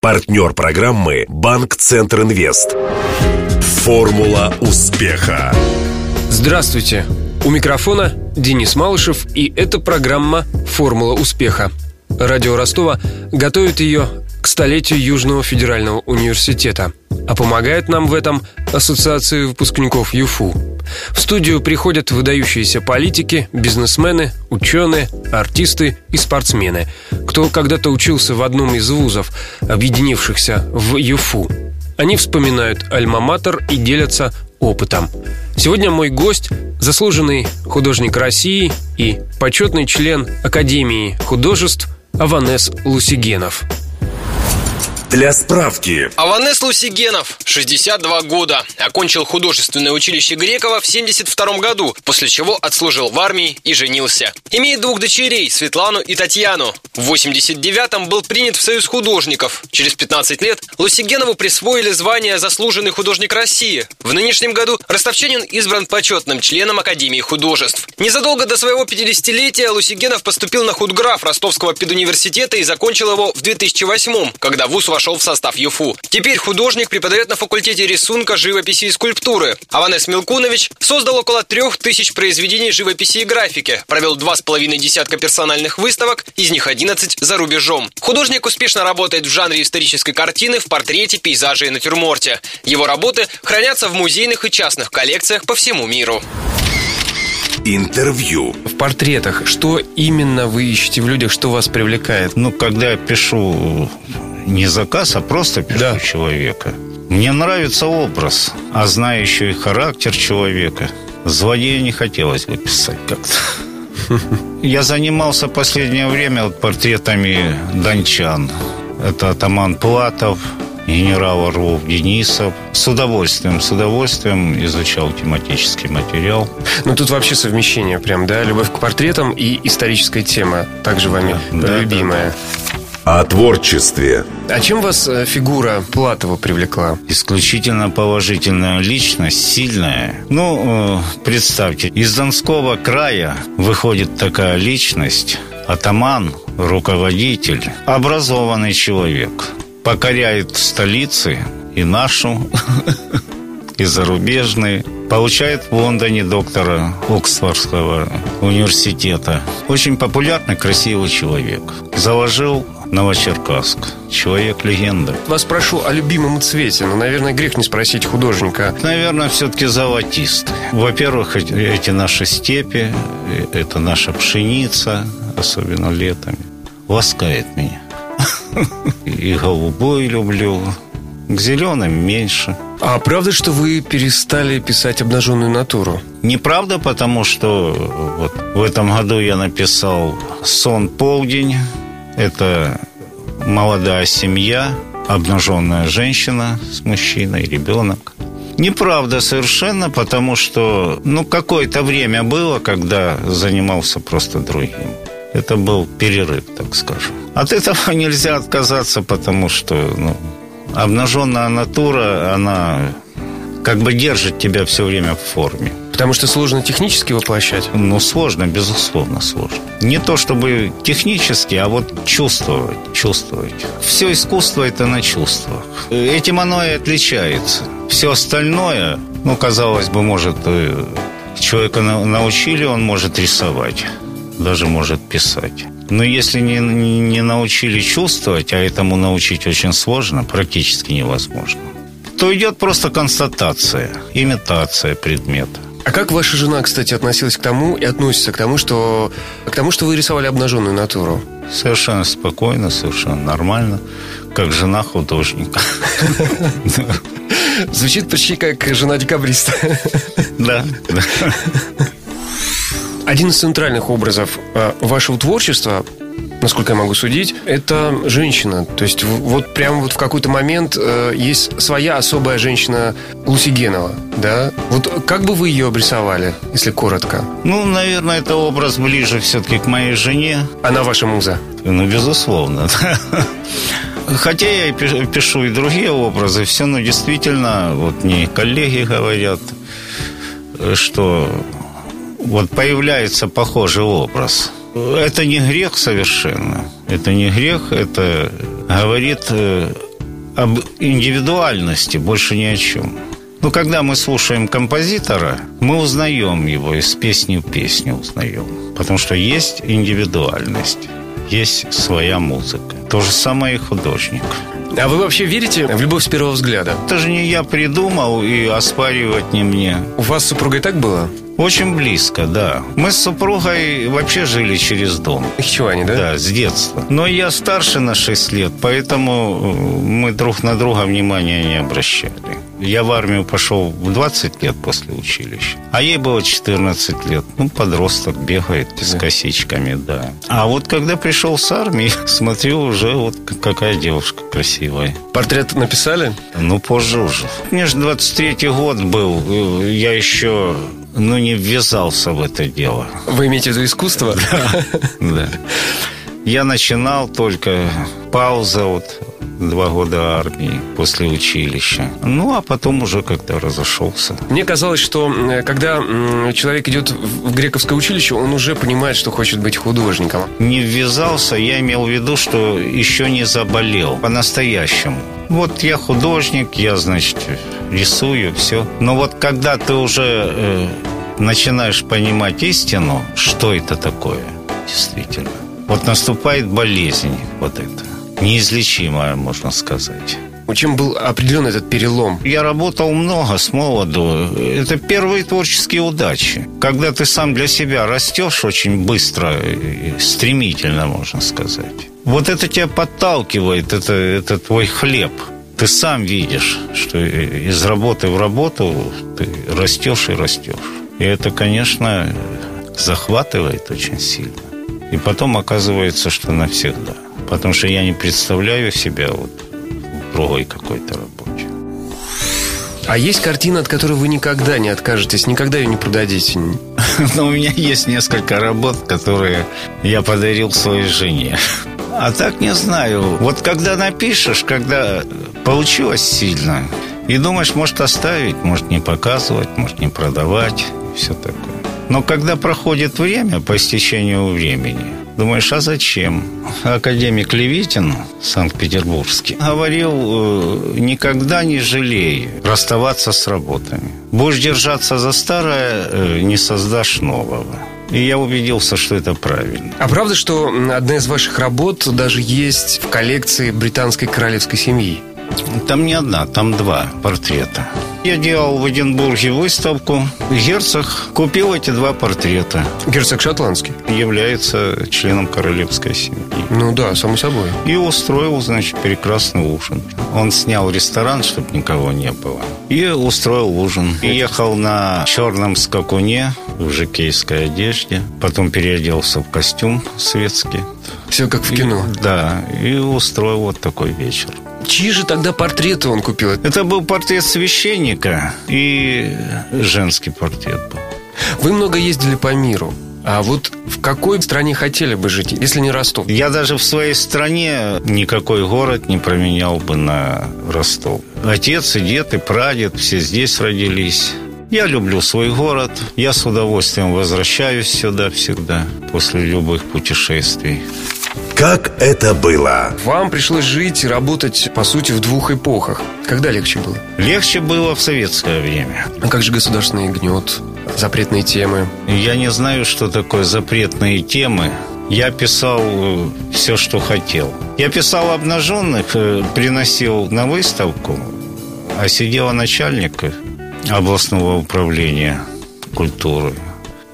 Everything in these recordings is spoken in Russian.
Партнер программы «Банк Центр Инвест». Формула успеха. Здравствуйте. У микрофона Денис Малышев, и это программа «Формула успеха». Радио Ростова готовит ее столетию Южного федерального университета. А помогает нам в этом Ассоциация выпускников ЮФУ. В студию приходят выдающиеся политики, бизнесмены, ученые, артисты и спортсмены, кто когда-то учился в одном из вузов, объединившихся в ЮФУ. Они вспоминают альма-матер и делятся опытом. Сегодня мой гость – заслуженный художник России и почетный член Академии художеств Аванес Лусигенов – для справки. Аванес Лусигенов, 62 года. Окончил художественное училище Грекова в 72 году, после чего отслужил в армии и женился. Имеет двух дочерей, Светлану и Татьяну. В 89-м был принят в Союз художников. Через 15 лет Лусигенову присвоили звание «Заслуженный художник России». В нынешнем году Ростовчанин избран почетным членом Академии художеств. Незадолго до своего 50-летия Лусигенов поступил на худграф Ростовского педуниверситета и закончил его в 2008 когда вуз вошел в состав ЮФУ. Теперь художник преподает на факультете рисунка, живописи и скульптуры. Аванес Милкунович создал около трех тысяч произведений живописи и графики, провел два с половиной десятка персональных выставок, из них 11 за рубежом. Художник успешно работает в жанре исторической картины, в портрете, пейзаже и натюрморте. Его работы хранятся в музейных и частных коллекциях по всему миру. Интервью. В портретах что именно вы ищете в людях, что вас привлекает? Ну, когда я пишу не заказ, а просто пишу да. человека. Мне нравится образ, а знаю еще и характер человека. Злодея не хотелось бы писать как-то. Я занимался последнее время вот портретами дончан. Это атаман Платов, генерал Орлов Денисов. С удовольствием, с удовольствием изучал тематический материал. Ну, тут вообще совмещение прям, да? Любовь к портретам и историческая тема, также вами да, любимая. Да, да о творчестве. А чем вас э, фигура Платова привлекла? Исключительно положительная личность, сильная. Ну, э, представьте, из Донского края выходит такая личность, атаман, руководитель, образованный человек, покоряет столицы и нашу, и зарубежные, получает в Лондоне доктора Оксфордского университета. Очень популярный, красивый человек. Заложил Новочеркасск. Человек-легенда. Вас прошу о любимом цвете. Ну, наверное, грех не спросить художника. Наверное, все-таки золотист. Во-первых, эти наши степи, это наша пшеница, особенно летом, ласкает меня. И голубой люблю, к зеленым меньше. А правда, что вы перестали писать обнаженную натуру? Неправда, потому что вот в этом году я написал «Сон полдень», это молодая семья, обнаженная женщина с мужчиной, ребенок. Неправда совершенно, потому что, ну, какое-то время было, когда занимался просто другим. Это был перерыв, так скажем. От этого нельзя отказаться, потому что, ну, обнаженная натура, она как бы держит тебя все время в форме. Потому что сложно технически воплощать? Ну, сложно, безусловно, сложно. Не то чтобы технически, а вот чувствовать, чувствовать. Все искусство – это на чувствах. Этим оно и отличается. Все остальное, ну, казалось бы, может, э, человека научили, он может рисовать, даже может писать. Но если не, не научили чувствовать, а этому научить очень сложно, практически невозможно, то идет просто констатация, имитация предмета. А как ваша жена, кстати, относилась к тому и относится к тому, что к тому, что вы рисовали обнаженную натуру? Совершенно спокойно, совершенно нормально, как жена художника. Звучит почти как жена декабриста. Да, да. Один из центральных образов э, вашего творчества насколько я могу судить, это женщина. То есть вот прямо вот в какой-то момент э, есть своя особая женщина Лусигенова, да? Вот как бы вы ее обрисовали, если коротко? Ну, наверное, это образ ближе все-таки к моей жене. Она ваша муза? Ну, безусловно. Хотя я пишу и другие образы, все, но действительно, вот мне коллеги говорят, что вот появляется похожий образ – это не грех совершенно. Это не грех, это говорит э, об индивидуальности, больше ни о чем. Но когда мы слушаем композитора, мы узнаем его из песни в песню узнаем. Потому что есть индивидуальность, есть своя музыка. То же самое и художник. А вы вообще верите в любовь с первого взгляда? Это же не я придумал и оспаривать не мне. У вас с супругой так было? Очень близко, да. Мы с супругой вообще жили через дом. Хичуане, да? Да, с детства. Но я старше на 6 лет, поэтому э, мы друг на друга внимания не обращали. Я в армию пошел в 20 лет после училища, а ей было 14 лет. Ну, подросток бегает с косичками, да. А вот когда пришел с армии, смотрю, уже вот какая девушка красивая. Портрет написали? Ну, позже уже. Мне же 23-й год был, э, я еще ну, не ввязался в это дело. Вы имеете в виду искусство? Да. да. Я начинал только пауза вот два года армии после училища. Ну, а потом уже когда разошелся. Мне казалось, что когда человек идет в грековское училище, он уже понимает, что хочет быть художником. Не ввязался, я имел в виду, что еще не заболел по-настоящему. Вот я художник, я, значит, рисую, все. Но вот когда ты уже э, начинаешь понимать истину, что это такое, действительно, вот наступает болезнь вот это неизлечимая, можно сказать. Чем был определен этот перелом? Я работал много с молоду. Это первые творческие удачи. Когда ты сам для себя растешь очень быстро, стремительно, можно сказать. Вот это тебя подталкивает, это, это твой хлеб. Ты сам видишь, что из работы в работу ты растешь и растешь. И это, конечно, захватывает очень сильно. И потом оказывается, что навсегда. Потому что я не представляю себя вот другой какой-то работе. А есть картина, от которой вы никогда не откажетесь, никогда ее не продадите? Но у меня есть несколько работ, которые я подарил своей жене. А так не знаю. Вот когда напишешь, когда получилось сильно, и думаешь, может оставить, может не показывать, может не продавать, все такое. Но когда проходит время, по истечению времени, думаешь, а зачем? Академик Левитин, Санкт-Петербургский, говорил, э, никогда не жалей расставаться с работами. Будешь держаться за старое, э, не создашь нового. И я убедился, что это правильно. А правда, что одна из ваших работ даже есть в коллекции британской королевской семьи? Там не одна, там два портрета. Я делал в Эдинбурге выставку. Герцог купил эти два портрета. Герцог шотландский? Является членом королевской семьи. Ну да, само собой. И устроил, значит, прекрасный ужин. Он снял ресторан, чтобы никого не было. И устроил ужин. И ехал на черном скакуне в жикейской одежде. Потом переоделся в костюм светский. Все как в кино. И, да, и устроил вот такой вечер. Чьи же тогда портреты он купил? Это был портрет священника и женский портрет был. Вы много ездили по миру. А вот в какой стране хотели бы жить, если не Ростов? Я даже в своей стране никакой город не променял бы на Ростов. Отец и дед, и прадед все здесь родились. Я люблю свой город. Я с удовольствием возвращаюсь сюда всегда после любых путешествий. Как это было? Вам пришлось жить и работать, по сути, в двух эпохах. Когда легче было? Легче было в советское время. А как же государственный гнет, запретные темы? Я не знаю, что такое запретные темы. Я писал э, все, что хотел. Я писал обнаженных, э, приносил на выставку, а сидела начальник областного управления культуры.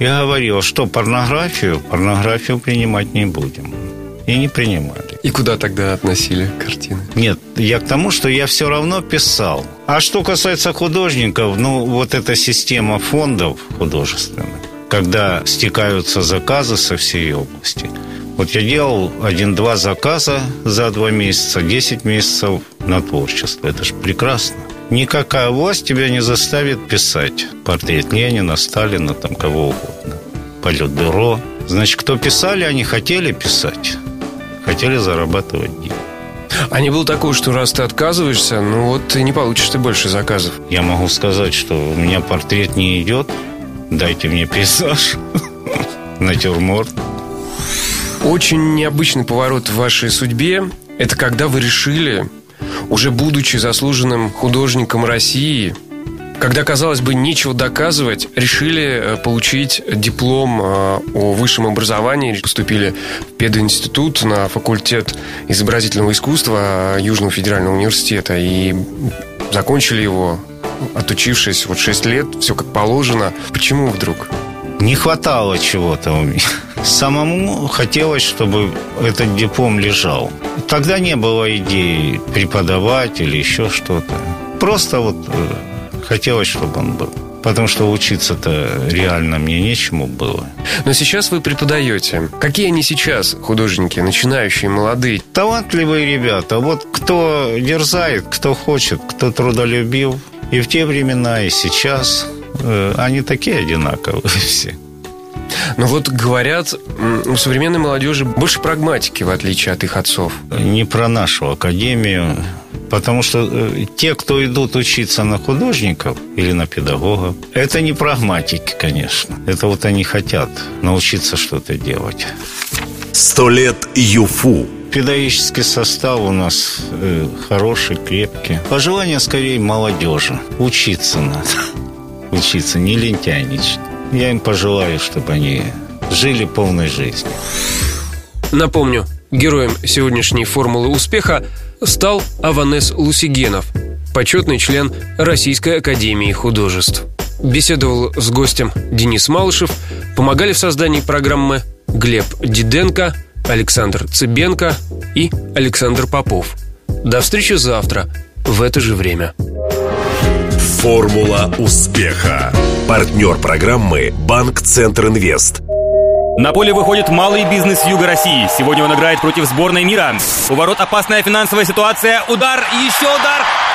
Я говорил, что порнографию, порнографию принимать не будем. И не принимали. И куда тогда относили картины? Нет, я к тому, что я все равно писал. А что касается художников, ну, вот эта система фондов художественных, когда стекаются заказы со всей области. Вот я делал один-два заказа за два месяца, десять месяцев на творчество. Это же прекрасно. Никакая власть тебя не заставит писать портрет Ленина, Сталина, там кого угодно. Политбюро. Значит, кто писали, они хотели писать. Хотели зарабатывать деньги. А не было такого, что раз ты отказываешься, ну вот ты не получишь ты больше заказов. Я могу сказать, что у меня портрет не идет. Дайте мне пейзаж. Натюрморт. Очень необычный поворот в вашей судьбе – это когда вы решили уже будучи заслуженным художником России, когда, казалось бы, нечего доказывать, решили э, получить диплом э, о высшем образовании, поступили в пединститут на факультет изобразительного искусства Южного федерального университета и закончили его, отучившись вот 6 лет, все как положено. Почему вдруг? Не хватало чего-то у меня. Самому хотелось, чтобы этот диплом лежал. Тогда не было идеи преподавать или еще что-то. Просто вот э, хотелось, чтобы он был. Потому что учиться-то реально мне нечему было. Но сейчас вы преподаете. Какие они сейчас, художники, начинающие, молодые? Талантливые ребята. Вот кто дерзает, кто хочет, кто трудолюбив. И в те времена, и сейчас. Э, они такие одинаковые все. Но вот говорят, у современной молодежи больше прагматики, в отличие от их отцов. Не про нашу академию. Потому что э, те, кто идут учиться на художников или на педагогов, это не прагматики, конечно. Это вот они хотят научиться что-то делать. Сто лет ЮФУ. Педагогический состав у нас э, хороший, крепкий. Пожелание скорее молодежи. Учиться надо. Учиться, не лентяйничать. Я им пожелаю, чтобы они жили полной жизнью. Напомню, героем сегодняшней формулы успеха стал Аванес Лусигенов, почетный член Российской Академии Художеств. Беседовал с гостем Денис Малышев, помогали в создании программы Глеб Диденко, Александр Цыбенко и Александр Попов. До встречи завтра в это же время. Формула успеха. Партнер программы Банк Центр Инвест. На поле выходит малый бизнес Юга России. Сегодня он играет против сборной мира. У ворот опасная финансовая ситуация. Удар, еще удар.